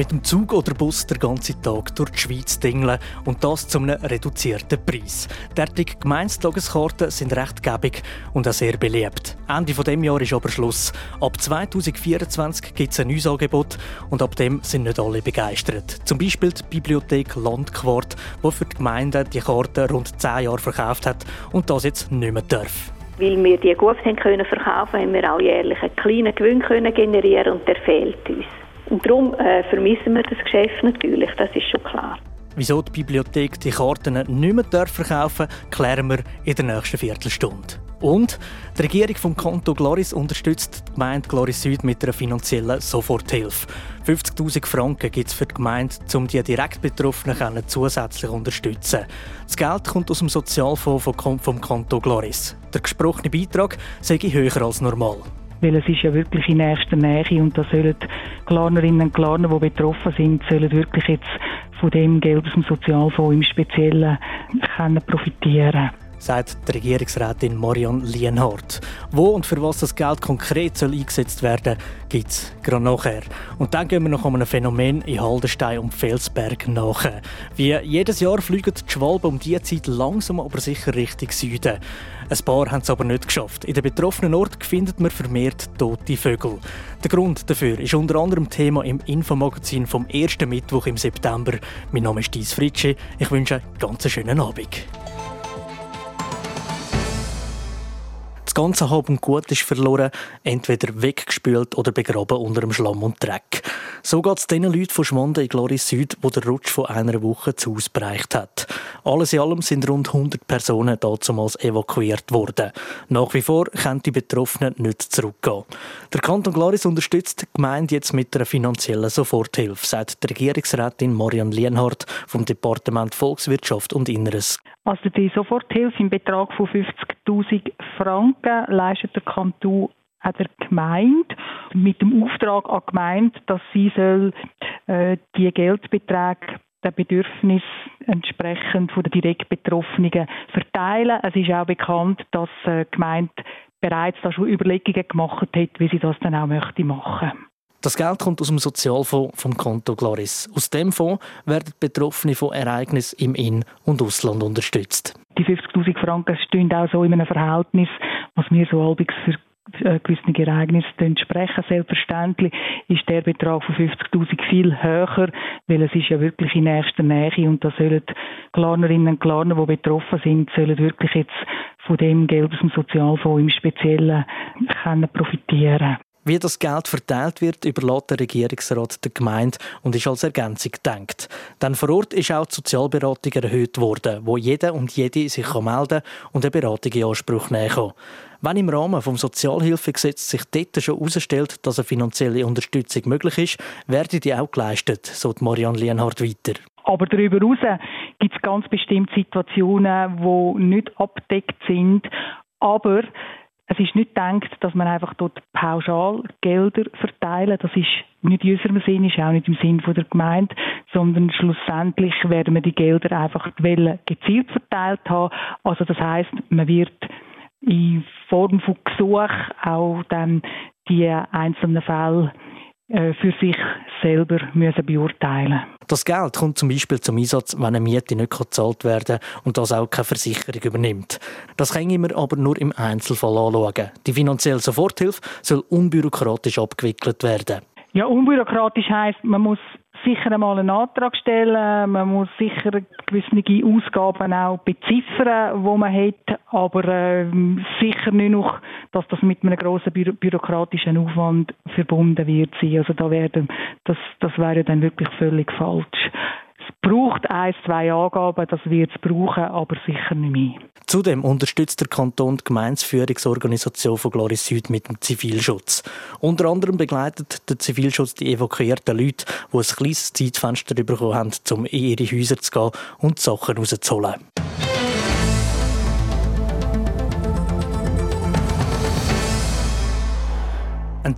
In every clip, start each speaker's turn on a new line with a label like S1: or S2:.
S1: Mit dem Zug oder Bus den ganzen Tag durch die Schweiz dingeln und das zu einem reduzierten Preis. Derartige Gemeindetageskarten sind recht gäbig und auch sehr beliebt. Ende dieses dem Jahr ist aber Schluss. Ab 2024 gibt es ein neues Angebot und ab dem sind nicht alle begeistert. Zum Beispiel die Bibliothek Landquart, die für die Gemeinde die Karte rund 10 Jahre verkauft hat und das jetzt nicht mehr darf.
S2: Weil wir die gut verkaufen können, haben wir auch jährlich einen kleinen Gewinn können generieren und der fehlt uns. Und darum äh, vermissen wir das Geschäft natürlich, das ist schon klar.
S1: Wieso die Bibliothek die Karten nicht mehr verkaufen darf, klären wir in der nächsten Viertelstunde. Und die Regierung vom Konto Gloris unterstützt die Gemeinde Gloris Süd mit einer finanziellen Soforthilfe. 50.000 Franken gibt es für die Gemeinde, um die direkt Betroffenen zusätzlich zu unterstützen. Das Geld kommt aus dem Sozialfonds vom Konto Gloris. Der gesprochene Beitrag sei höher als normal
S3: weil es ist ja wirklich in nächster Nähe und da sollen Klarnerinnen und Klarner, die betroffen sind, sollen wirklich jetzt von dem Geld aus dem Sozialfonds im Speziellen können profitieren
S1: sagt die Regierungsrätin Marion Lienhardt. Wo und für was das Geld konkret soll eingesetzt werden gibt es gerade nachher. Und dann gehen wir noch um ein Phänomen in Haldenstein und Felsberg nach. Wie jedes Jahr fliegen die Schwalben um diese Zeit langsam aber sicher Richtung Süden. Ein paar haben es aber nicht geschafft. In den betroffenen Orten findet man vermehrt tote Vögel. Der Grund dafür ist unter anderem Thema im Infomagazin vom ersten Mittwoch im September. Mein Name ist Dies Fritschi. Ich wünsche einen ganz schönen Abend. Das ganze Hab und Gut ist verloren, entweder weggespült oder begraben unter dem Schlamm und Dreck. So geht es den Leuten von Schwanden in Gloris Süd, wo der Rutsch von einer Woche zu ausbereicht hat. Alles in allem sind rund 100 Personen damals evakuiert worden. Nach wie vor können die Betroffenen nicht zurückgehen. Der Kanton Gloris unterstützt die Gemeinde jetzt mit einer finanziellen Soforthilfe, sagt die Regierungsrätin Marian Lienhardt vom Departement Volkswirtschaft und Inneres.
S3: Also die Soforthilfe im Betrag von 50.000 Franken leistet der Kanton an der Gemeinde mit dem Auftrag an die Gemeinde, dass sie soll, äh, die Geldbeträge den Bedürfnis entsprechend von den direkt Betroffenen verteilen. Es ist auch bekannt, dass äh, die Gemeinde bereits da schon Überlegungen gemacht hat, wie sie das dann auch möchte machen.
S1: Das Geld kommt aus dem Sozialfonds vom Konto Gloris. Aus dem Fonds werden Betroffene von Ereignissen im In- und Ausland unterstützt.
S3: Die 50.000 Franken stehen auch so in einem Verhältnis, was wir so halbwegs für äh, gewissen Ereignissen entsprechen. Selbstverständlich ist der Betrag von 50.000 viel höher, weil es ist ja wirklich in nächster Nähe und da sollen Klarnerinnen und Klarner, die betroffen sind, sollen wirklich jetzt von dem Geld aus dem Sozialfonds im Speziellen können profitieren
S1: wie das Geld verteilt wird, überlässt der Regierungsrat der Gemeinde und ist als Ergänzung gedacht. Denn vor Ort ist auch die Sozialberatung erhöht worden, wo jeder und jede sich melden und eine Beratung in Anspruch nehmen kann. Wenn im Rahmen des Sozialhilfegesetzes sich dort schon herausstellt, dass eine finanzielle Unterstützung möglich ist, werden die auch geleistet, so Marianne Lienhardt weiter.
S3: Aber darüber hinaus gibt es ganz bestimmte Situationen, die nicht abdeckt sind. Aber es ist nicht gedacht, dass man einfach dort pauschal Gelder verteilen. Das ist nicht in unserem Sinn, ist auch nicht im Sinn der Gemeinde, sondern schlussendlich werden wir die Gelder einfach gezielt verteilt haben. Also das heißt, man wird in Form von Gesuch auch dann die einzelnen Fälle für sich selber müssen beurteilen
S1: Das Geld kommt zum Beispiel zum Einsatz, wenn eine Miete nicht gezahlt werden kann und das auch keine Versicherung übernimmt. Das kann man aber nur im Einzelfall anschauen. Die finanzielle Soforthilfe soll unbürokratisch abgewickelt werden.
S3: Ja, unbürokratisch heißt, man muss sicher einmal einen Antrag stellen, man muss sicher gewisse Ausgaben auch beziffern, wo man hat, aber äh, sicher nicht noch, dass das mit einem grossen bü bürokratischen Aufwand verbunden wird sein. Also da werden, das, das wäre dann wirklich völlig falsch. Braucht ein, zwei Angaben, das wird es brauchen, aber sicher nicht mehr.
S1: Zudem unterstützt der Kanton die Gemeinsführungsorganisation von Gloris Süd mit dem Zivilschutz. Unter anderem begleitet der Zivilschutz die evakuierten Leute, die ein kleines Zeitfenster bekommen haben, um in ihre Häuser zu gehen und Sachen rauszuholen.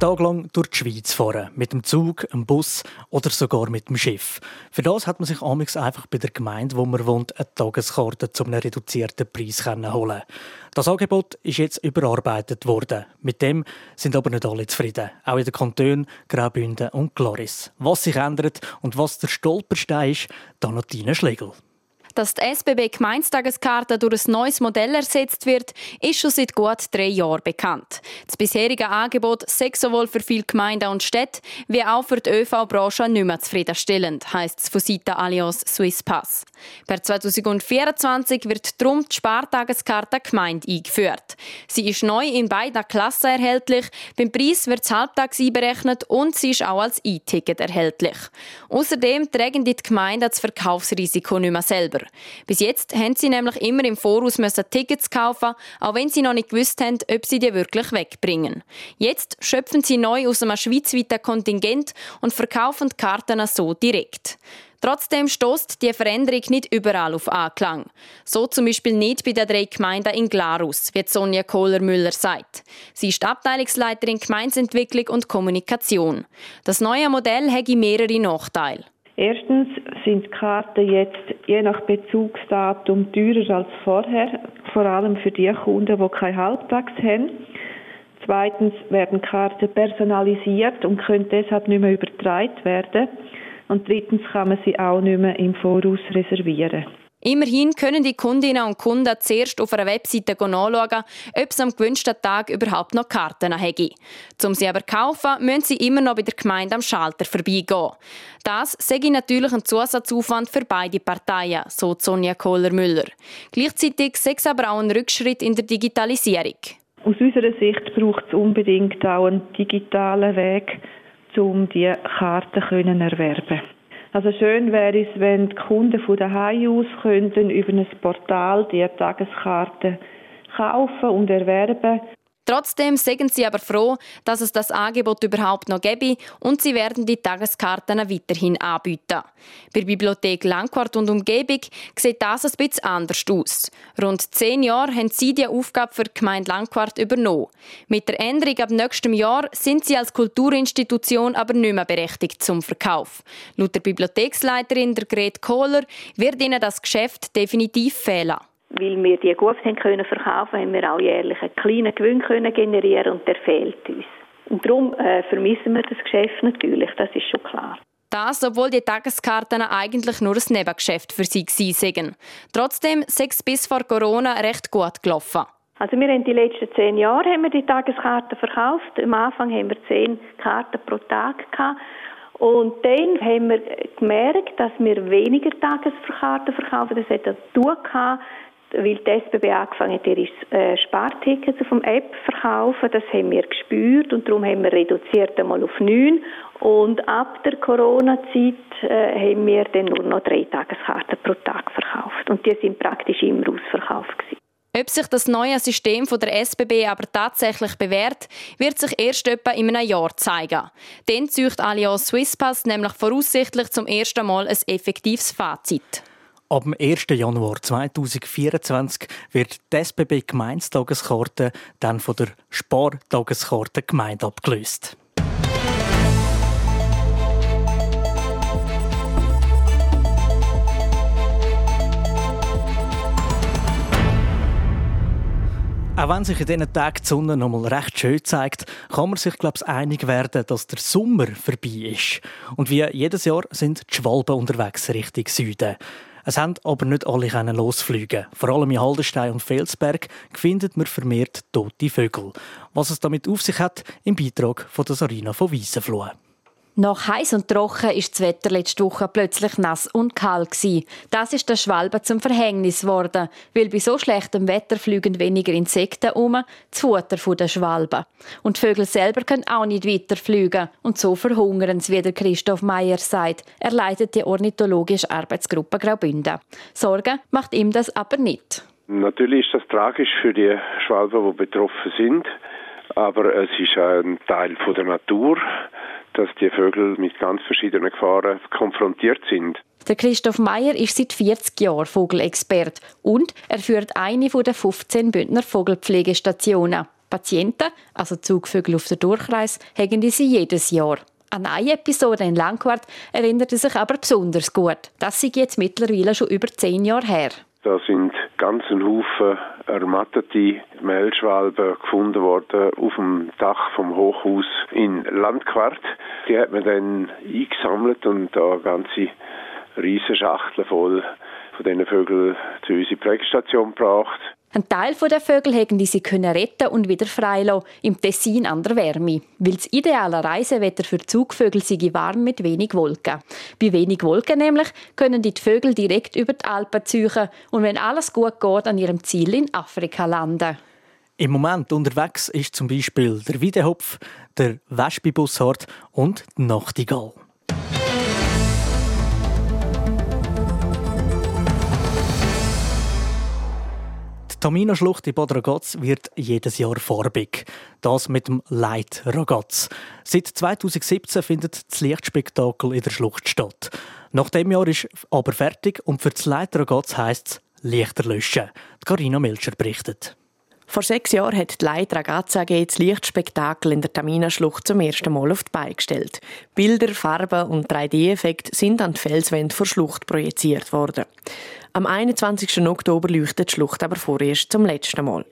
S1: Einen Tag lang durch die Schweiz fahren. Mit dem Zug, einem Bus oder sogar mit dem Schiff. Für das hat man sich amigs einfach bei der Gemeinde, wo man wohnt, eine Tageskarte zu einem reduzierten Preis holen Das Angebot ist jetzt überarbeitet worden. Mit dem sind aber nicht alle zufrieden. Auch in den Kantonen Graubünden und Gloris. Was sich ändert und was der Stolperstein ist, dann noch Tina Schlegel.
S4: Dass die SBB Gemeindestageskarte durch ein neues Modell ersetzt wird, ist schon seit gut drei Jahren bekannt. Das bisherige Angebot sei sowohl für viele Gemeinden und Städte wie auch für die ÖV-Branche nicht mehr zufriedenstellend, heisst es von Seiten Allianz Swiss Pass. Per 2024 wird darum die Spartageskarte Gemeinde eingeführt. Sie ist neu in beiden Klassen erhältlich, beim Preis wird das Halbtags einberechnet und sie ist auch als E-Ticket erhältlich. Außerdem tragen die Gemeinden das Verkaufsrisiko nicht mehr selber. Bis jetzt haben sie nämlich immer im Voraus müssen Tickets kaufen, auch wenn sie noch nicht gewusst haben, ob sie die wirklich wegbringen. Jetzt schöpfen sie neu aus einem schweizweiten Kontingent und verkaufen die Karten so direkt. Trotzdem stoßt die Veränderung nicht überall auf Anklang. So zum Beispiel nicht bei den drei Gemeinden in Glarus, wie Sonja Kohler-Müller sagt. Sie ist Abteilungsleiterin Gemeinsentwicklung und Kommunikation. Das neue Modell hätte mehrere Nachteile.
S5: Erstens sind Karten jetzt je nach Bezugsdatum teurer als vorher, vor allem für die Kunden, die keine Halbtags haben. Zweitens werden Karten personalisiert und können deshalb nicht mehr übertragen werden. Und drittens kann man sie auch nicht mehr im Voraus reservieren.
S4: Immerhin können die Kundinnen und Kunden zuerst auf einer Webseite nachschauen, ob es am gewünschten Tag überhaupt noch Karten haben. Um sie aber zu kaufen, müssen sie immer noch bei der Gemeinde am Schalter vorbeigehen. Das sei natürlich ein Zusatzaufwand für beide Parteien, so Sonja Kohler-Müller. Gleichzeitig sei es aber auch ein Rückschritt in der Digitalisierung.
S5: Aus unserer Sicht braucht es unbedingt auch einen digitalen Weg, um diese Karten zu erwerben. Also schön wäre es, wenn die Kunden von daheim aus könnten über ein Portal die Tageskarte kaufen und erwerben
S4: Trotzdem sind sie aber froh, dass es das Angebot überhaupt noch gäbe und sie werden die Tageskarten weiterhin anbieten. Bei der Bibliothek Langquart und Umgebung sieht das ein bisschen anders aus. Rund zehn Jahre haben sie die Aufgabe für die Gemeinde Langquart übernommen. Mit der Änderung ab nächstem Jahr sind sie als Kulturinstitution aber nicht mehr berechtigt zum Verkauf. Laut der Bibliotheksleiterin der Gret Kohler wird ihnen das Geschäft definitiv fehlen
S2: weil wir die gut haben können verkaufen, haben wir auch jährlich einen kleinen Gewinn können generieren und der fehlt uns. Und darum äh, vermissen wir das Geschäft natürlich, das ist schon klar.
S4: Das, obwohl die Tageskarten eigentlich nur ein Nebengeschäft für sie waren. Trotzdem sei es bis vor Corona recht gut gelaufen.
S2: Also wir haben die letzten zehn Jahre haben wir die Tageskarten verkauft. Am Anfang haben wir zehn Karten pro Tag gehabt. Und dann haben wir gemerkt, dass wir weniger Tageskarten verkaufen. Das hat dazu gehabt, weil die SBB angefangen hat, ihre äh, Spartickets auf App zu verkaufen. Das haben wir gespürt und darum haben wir reduziert einmal auf neun. Und ab der Corona-Zeit äh, haben wir dann nur noch drei Tageskarten pro Tag verkauft. Und die sind praktisch immer ausverkauft gewesen.
S4: Ob sich das neue System von der SBB aber tatsächlich bewährt, wird sich erst etwa in einem Jahr zeigen. Dann zieht Allianz Swisspass nämlich voraussichtlich zum ersten Mal ein effektives Fazit.
S1: Ab dem 1. Januar 2024 wird die SBB Gemeindetageskarte dann von der Spartageskarte Gemeinde abgelöst. Auch wenn sich in diesen Tagen die Sonne noch mal recht schön zeigt, kann man sich glaube ich, einig werden, dass der Sommer vorbei ist. Und wie jedes Jahr sind die Schwalben unterwegs Richtung Süden. Es haben aber nicht alle losfliegen. Vor allem in Haldenstein und Felsberg findet man vermehrt tote Vögel. Was es damit auf sich hat, im Beitrag von der Sarina von Wiesenfloh.
S6: Nach heiß und trocken ist das Wetter letzte Woche plötzlich nass und kalt gewesen. Das ist der Schwalbe zum Verhängnis geworden, weil bei so schlechtem Wetter fliegen weniger Insekten um, das Futter der Schwalben. Und die Vögel selber können auch nicht weiter fliegen und so verhungern sie, wie der Christoph Meyer sagt. Er leitet die ornithologische Arbeitsgruppe Graubünden. Sorgen macht ihm das aber nicht.
S7: Natürlich ist das tragisch für die Schwalben, die betroffen sind, aber es ist ein Teil der Natur dass die Vögel mit ganz verschiedenen Gefahren konfrontiert sind.
S6: Der Christoph Meyer ist seit 40 Jahren Vogelexpert und er führt eine der 15 Bündner Vogelpflegestationen. Patienten, also Zugvögel auf der Durchreise, haben sie jedes Jahr. An eine Episode in Langquart erinnert er sich aber besonders gut. Das ist jetzt mittlerweile schon über zehn Jahre her.
S7: Da sind ganz ein Haufen ermattete Mehlschwalben gefunden worden auf dem Dach vom Hochhaus in Landquart. Die hat man dann eingesammelt und da ganze riesige Schachteln voll von diesen Vögeln zu unserer Pflegestation gebracht.
S6: Ein Teil der Vögel hätten diese können retten und wieder freilassen, im Tessin an der Wärme. Weil das ideale Reisewetter für Zugvögel sei warm mit wenig Wolken. Bei wenig Wolken nämlich können die Vögel direkt über die Alpen ziehen und wenn alles gut geht, an ihrem Ziel in Afrika landen.
S1: Im Moment unterwegs ist zum Beispiel der Wiedehopf, der Wespenbushort und die Nachtigall. Tamina-Schlucht in Bad Ragaz wird jedes Jahr farbig. Das mit dem Light Ragaz. Seit 2017 findet das Lichtspektakel in der Schlucht statt. Nach dem Jahr ist aber fertig und für das Light Ragaz heisst es Lichter löschen. Carina Melcher berichtet.
S8: Vor sechs Jahren hat die Leiter Ragazza AG das Lichtspektakel in der Tamina-Schlucht zum ersten Mal auf die Beine gestellt. Bilder, Farben und 3D-Effekte sind an die Felswände der Schlucht projiziert worden. Am 21. Oktober leuchtet die Schlucht aber vorerst zum letzten Mal.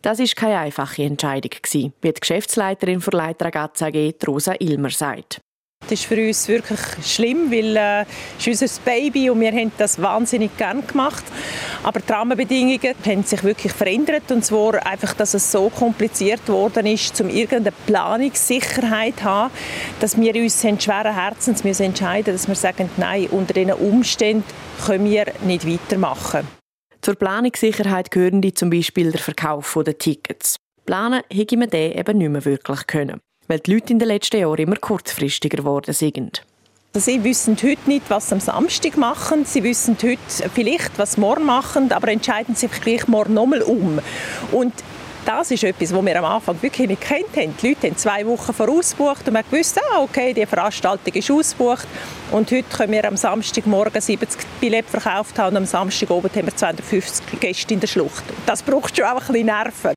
S8: Das ist keine einfache Entscheidung wie die Geschäftsleiterin der Leiter Ragazza AG, Rosa Ilmer, sagt.
S9: Das ist für uns wirklich schlimm, weil äh, es ist unser Baby und wir haben das wahnsinnig gern gemacht. Aber die Rahmenbedingungen haben sich wirklich verändert und zwar einfach, dass es so kompliziert worden ist, um irgendeine Planungssicherheit zu haben, dass wir uns schweren Herzens müssen entscheiden, dass wir sagen, nein, unter diesen Umständen können wir nicht weitermachen.
S8: Zur Planungssicherheit gehören die zum Beispiel der Verkauf der Tickets. Planen hätte man den eben nicht mehr wirklich können weil die Leute in den letzten Jahren immer kurzfristiger geworden sind.
S9: Sie wissen heute nicht, was sie am Samstag machen. Sie wissen heute vielleicht, was sie morgen machen, aber entscheiden sich gleich morgen nochmal um. Und das ist etwas, was wir am Anfang wirklich nicht kennt haben. Die Leute haben zwei Wochen vorausgebucht und man wusste, ah, okay, die Veranstaltung ist ausgebucht. Und heute können wir am Samstagmorgen 70 Billette verkauft haben und am Samstagabend haben wir 250 Gäste in der Schlucht. Das braucht schon auch ein bisschen Nerven.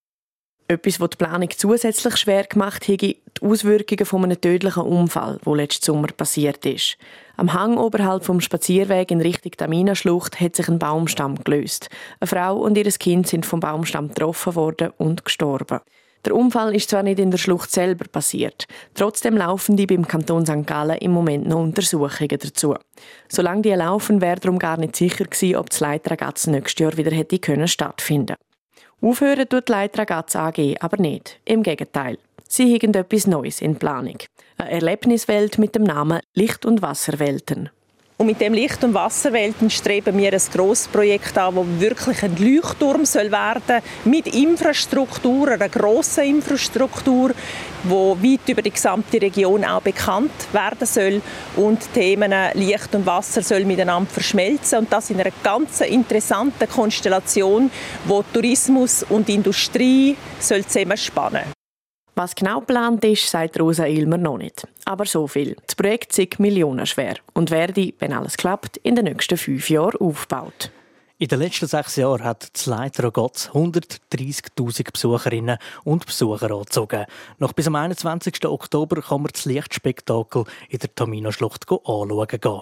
S8: Etwas, was die Planung zusätzlich schwer gemacht hat, die Auswirkungen von einem tödlichen Unfall, der letzten Sommer passiert ist. Am Hang oberhalb vom Spazierweg in Richtung Tamina-Schlucht hat sich ein Baumstamm gelöst. Eine Frau und ihr Kind sind vom Baumstamm getroffen worden und gestorben. Der Unfall ist zwar nicht in der Schlucht selber passiert, trotzdem laufen die beim Kanton St. Gallen im Moment noch Untersuchungen dazu. Solange die laufen, wäre darum gar nicht sicher gewesen, ob das Leitragaz nächstes Jahr wieder hätte können stattfinden. Aufhören tut die Leitragaz AG aber nicht. Im Gegenteil. Sie haben etwas Neues in Planung. Eine Erlebniswelt mit dem Namen Licht- und Wasserwelten.
S9: Und mit dem Licht- und Wasserwelten streben wir ein grosses Projekt an, das wirklich ein Leuchtturm soll werden mit Infrastruktur, einer grossen Infrastruktur, wo weit über die gesamte Region auch bekannt werden soll und Themen Licht und Wasser soll miteinander verschmelzen und das in einer ganz interessanten Konstellation, wo Tourismus und Industrie soll zusammenspannen.
S8: Was genau geplant ist, sagt Rosa Ilmer noch nicht. Aber so viel. Das Projekt ist millionenschwer und werde, wenn alles klappt, in den nächsten fünf Jahren aufgebaut.
S1: In den letzten sechs Jahren hat das Leiter Gotts 130.000 Besucherinnen und Besucher angezogen. Noch bis am 21. Oktober kann man das Lichtspektakel in der Tamina-Schlucht anschauen gehen.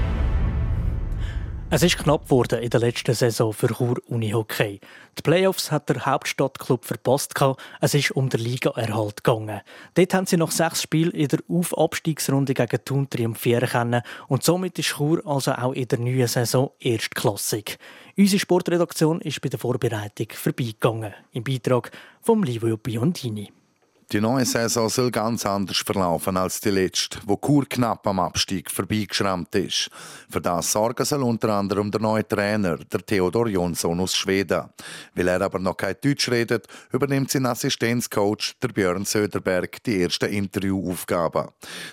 S1: Es ist knapp geworden in der letzten Saison für Chur Unihockey. Die Playoffs hat der Hauptstadtklub verpasst. Es ist um den Ligaerhalt gegangen. Dort haben sie nach sechs Spielen in der Aufabstiegsrunde gegen Thun triumphieren können und somit ist Chur also auch in der neuen Saison erstklassig. Unsere Sportredaktion ist bei der Vorbereitung vorbeigegangen. Im Beitrag von Livio Biondini.
S10: Die neue Saison soll ganz anders verlaufen als die letzte, wo Kur knapp am Abstieg vorbeigeschrammt ist. Für das sorgen soll unter anderem der neue Trainer, der Theodor Jonsson aus Schweden. Weil er aber noch kein Deutsch redet, übernimmt sein Assistenzcoach, der Björn Söderberg, die ersten Interviewaufgaben.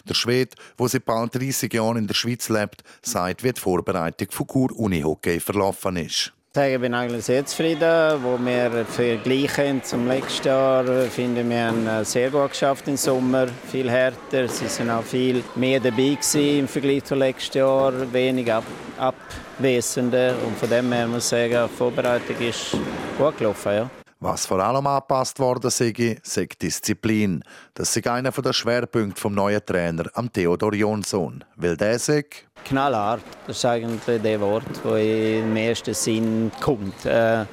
S10: Der Schwede, wo seit bald 30 Jahren in der Schweiz lebt, sagt, wie die Vorbereitung von Kur Unihockey verlaufen ist.
S11: Ich bin eigentlich sehr zufrieden. Wo wir vergleichen zum letzten Jahr, finden wir haben sehr gut geschafft im Sommer, viel härter. Sie sind auch viel mehr dabei im Vergleich zum letzten Jahr, wenig ab abwesende und von dem her muss ich sagen, die Vorbereitung ist gut gelaufen. Ja.
S10: Was vor allem angepasst worden sei, sei Disziplin. Das ist einer der Schwerpunkte vom neuen Trainer, am Theodor Jonsson. Weil der sagt...
S11: Knallhart, das ist eigentlich das Wort, das im ersten Sinn kommt. Äh,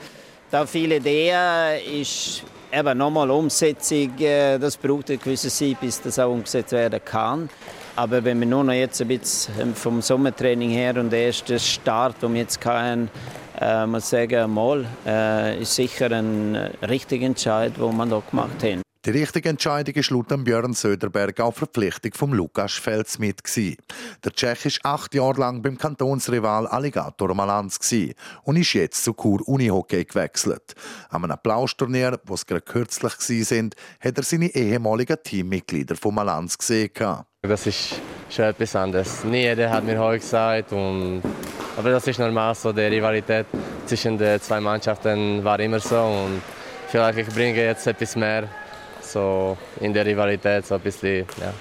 S11: da viele Ideen ist eben nochmal Umsetzung, äh, das braucht eine gewisse Zeit, bis das auch umgesetzt werden kann. Aber wenn wir nur noch jetzt ein bisschen vom Sommertraining her und der erste Start, um jetzt keinen äh, muss sagen, mal, äh, ist sicher ein richtiger Entscheid, den man da gemacht hat.
S10: Die richtige Entscheidung war laut Björn Söderberg auch Verpflichtung von Lukas Felsmit. Der Tschech war acht Jahre lang beim Kantonsrival Alligator Malanz und ist jetzt zu Kur Unihockey gewechselt. An einem Applausturnier, wo es gerade kürzlich war, hat er seine ehemaligen Teammitglieder von Malanz gesehen.
S12: Das ist schon etwas anderes. Nie jeder hat mir heute gesagt. Und, aber das ist normal so. Die Rivalität zwischen den zwei Mannschaften war immer so. Und vielleicht ich bringe jetzt etwas mehr so in der Rivalität, so ein bisschen ja,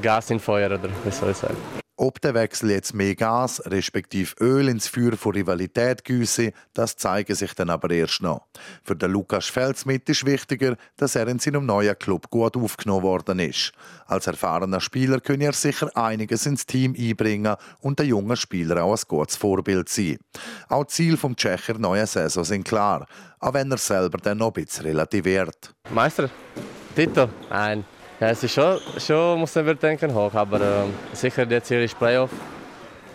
S12: Gas in Feuer oder wie soll ich sagen.
S10: Ob der Wechsel jetzt mehr Gas respektive Öl ins Feuer von Rivalität güsse, das zeige sich dann aber erst noch. Für den Lukas Felsmit ist wichtiger, dass er in seinem neuen Club gut aufgenommen worden ist. Als erfahrener Spieler könne er sicher einiges ins Team einbringen und der jungen Spieler auch ein gutes Vorbild sein. Auch die Ziele vom Tschecher neuen Saison sind klar, auch wenn er selber dann noch ein bisschen relativiert.
S12: Meister? Titel? Nein. Ja, es ist schon, schon muss man denken, hoch, aber äh, sicher der Ziel ist Playoff.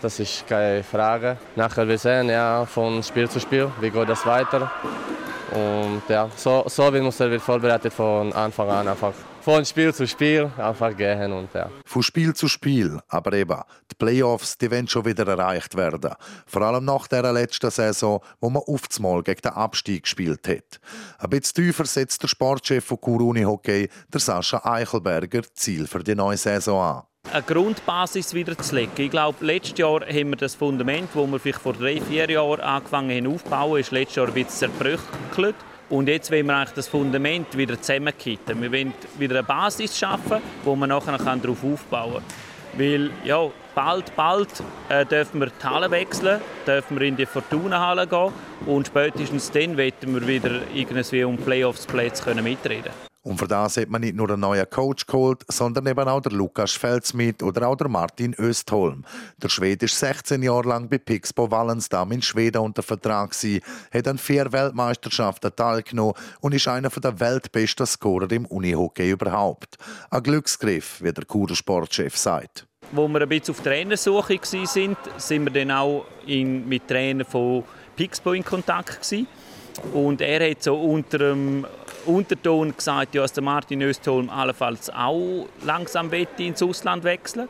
S12: Das ist keine Frage. Nachher wir sehen, ja, von Spiel zu Spiel, wie geht das weiter. Und ja, so, so muss er vorbereitet von Anfang an einfach von Spiel zu Spiel einfach gehen und ja.
S10: Von Spiel zu Spiel, aber eben, die Playoffs, die werden schon wieder erreicht werden. Vor allem nach der letzten Saison, wo man oftmals gegen den Abstieg gespielt hat. Ein bisschen tiefer setzt der Sportchef von Kuruni Hockey, der Sascha Eichelberger, Ziel für die neue Saison an
S13: eine Grundbasis wieder zu legen. Ich glaube, letztes Jahr haben wir das Fundament, das wir vielleicht vor drei, vier Jahren angefangen haben aufzubauen, ist letztes Jahr ein bisschen zerbröckelt. Und jetzt wollen wir das Fundament wieder zusammenkitten. Wir wollen wieder eine Basis schaffen, wo man nachher darauf aufbauen kann. Weil, ja, bald, bald äh, dürfen wir die Halle wechseln, dürfen wir in die Fortuna-Halle gehen und spätestens dann wollen wir wieder irgendwie um Playoffs-Plätze mitreden
S10: und für das hat man nicht nur einen neuen Coach geholt, sondern eben auch der Lukas Felsmit oder auch der Martin Östholm. Der Schwede ist 16 Jahre lang bei Pixbo Wallensdamm in Schweden unter Vertrag gewesen, hat an vier Weltmeisterschaften teilgenommen und ist einer der weltbesten Scorer im Unihockey überhaupt. Ein Glücksgriff, wie der Kurer Sportchef sagt.
S13: Wo wir ein bisschen auf Trainersuche waren, sind wir dann auch in, mit Trainern von Pixbo in Kontakt gewesen. Und er hat so unter dem Unterton gesagt, ja, dass der Martin Östholm allenfalls auch langsam ins Ausland wechseln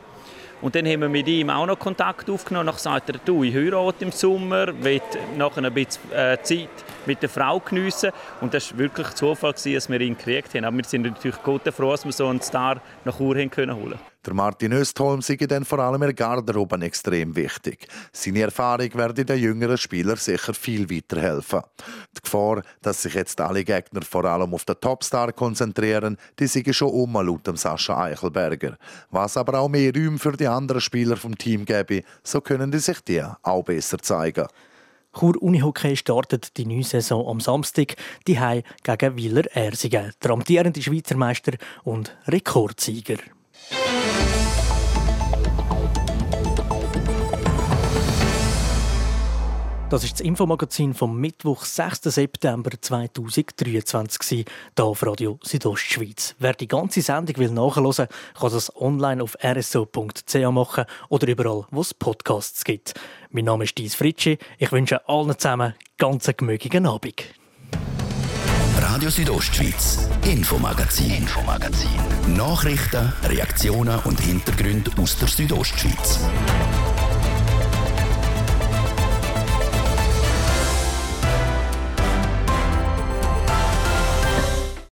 S13: und dann haben wir mit ihm auch noch Kontakt aufgenommen. Dann sagt er, du, ich heirate im Sommer, will noch ein bisschen äh, Zeit mit der Frau geniessen. Und das war wirklich Zufall, dass wir ihn gekriegt haben. Aber wir sind natürlich gut froh, dass wir so einen Star nach Chur holen können.
S10: Der Martin Östholm sei dann vor allem in der Garderobe extrem wichtig. Seine Erfahrung werde den jüngeren Spielern sicher viel weiterhelfen. Die Gefahr, dass sich jetzt alle Gegner vor allem auf den Topstar konzentrieren, die sei schon um laut Sascha Eichelberger. Was aber auch mehr Räume für die anderen Spieler vom Team gäbe, so können die sich die auch besser zeigen.
S1: Chur Unihockey startet die neue Saison am Samstag, die gegen Willer Ersingen, der amtierende Schweizer Meister und Rekordsieger. Das ist das Infomagazin vom Mittwoch, 6. September 2023, hier auf Radio Südostschweiz. Wer die ganze Sendung will nachhören kann das online auf rso.ch machen oder überall, wo es Podcasts gibt. Mein Name ist Dies Fritschi. Ich wünsche allen zusammen ganz einen gemütlichen Abend.
S14: Radio Südostschweiz, Infomagazin, Infomagazin. Nachrichten, Reaktionen und Hintergründe aus der Südostschweiz.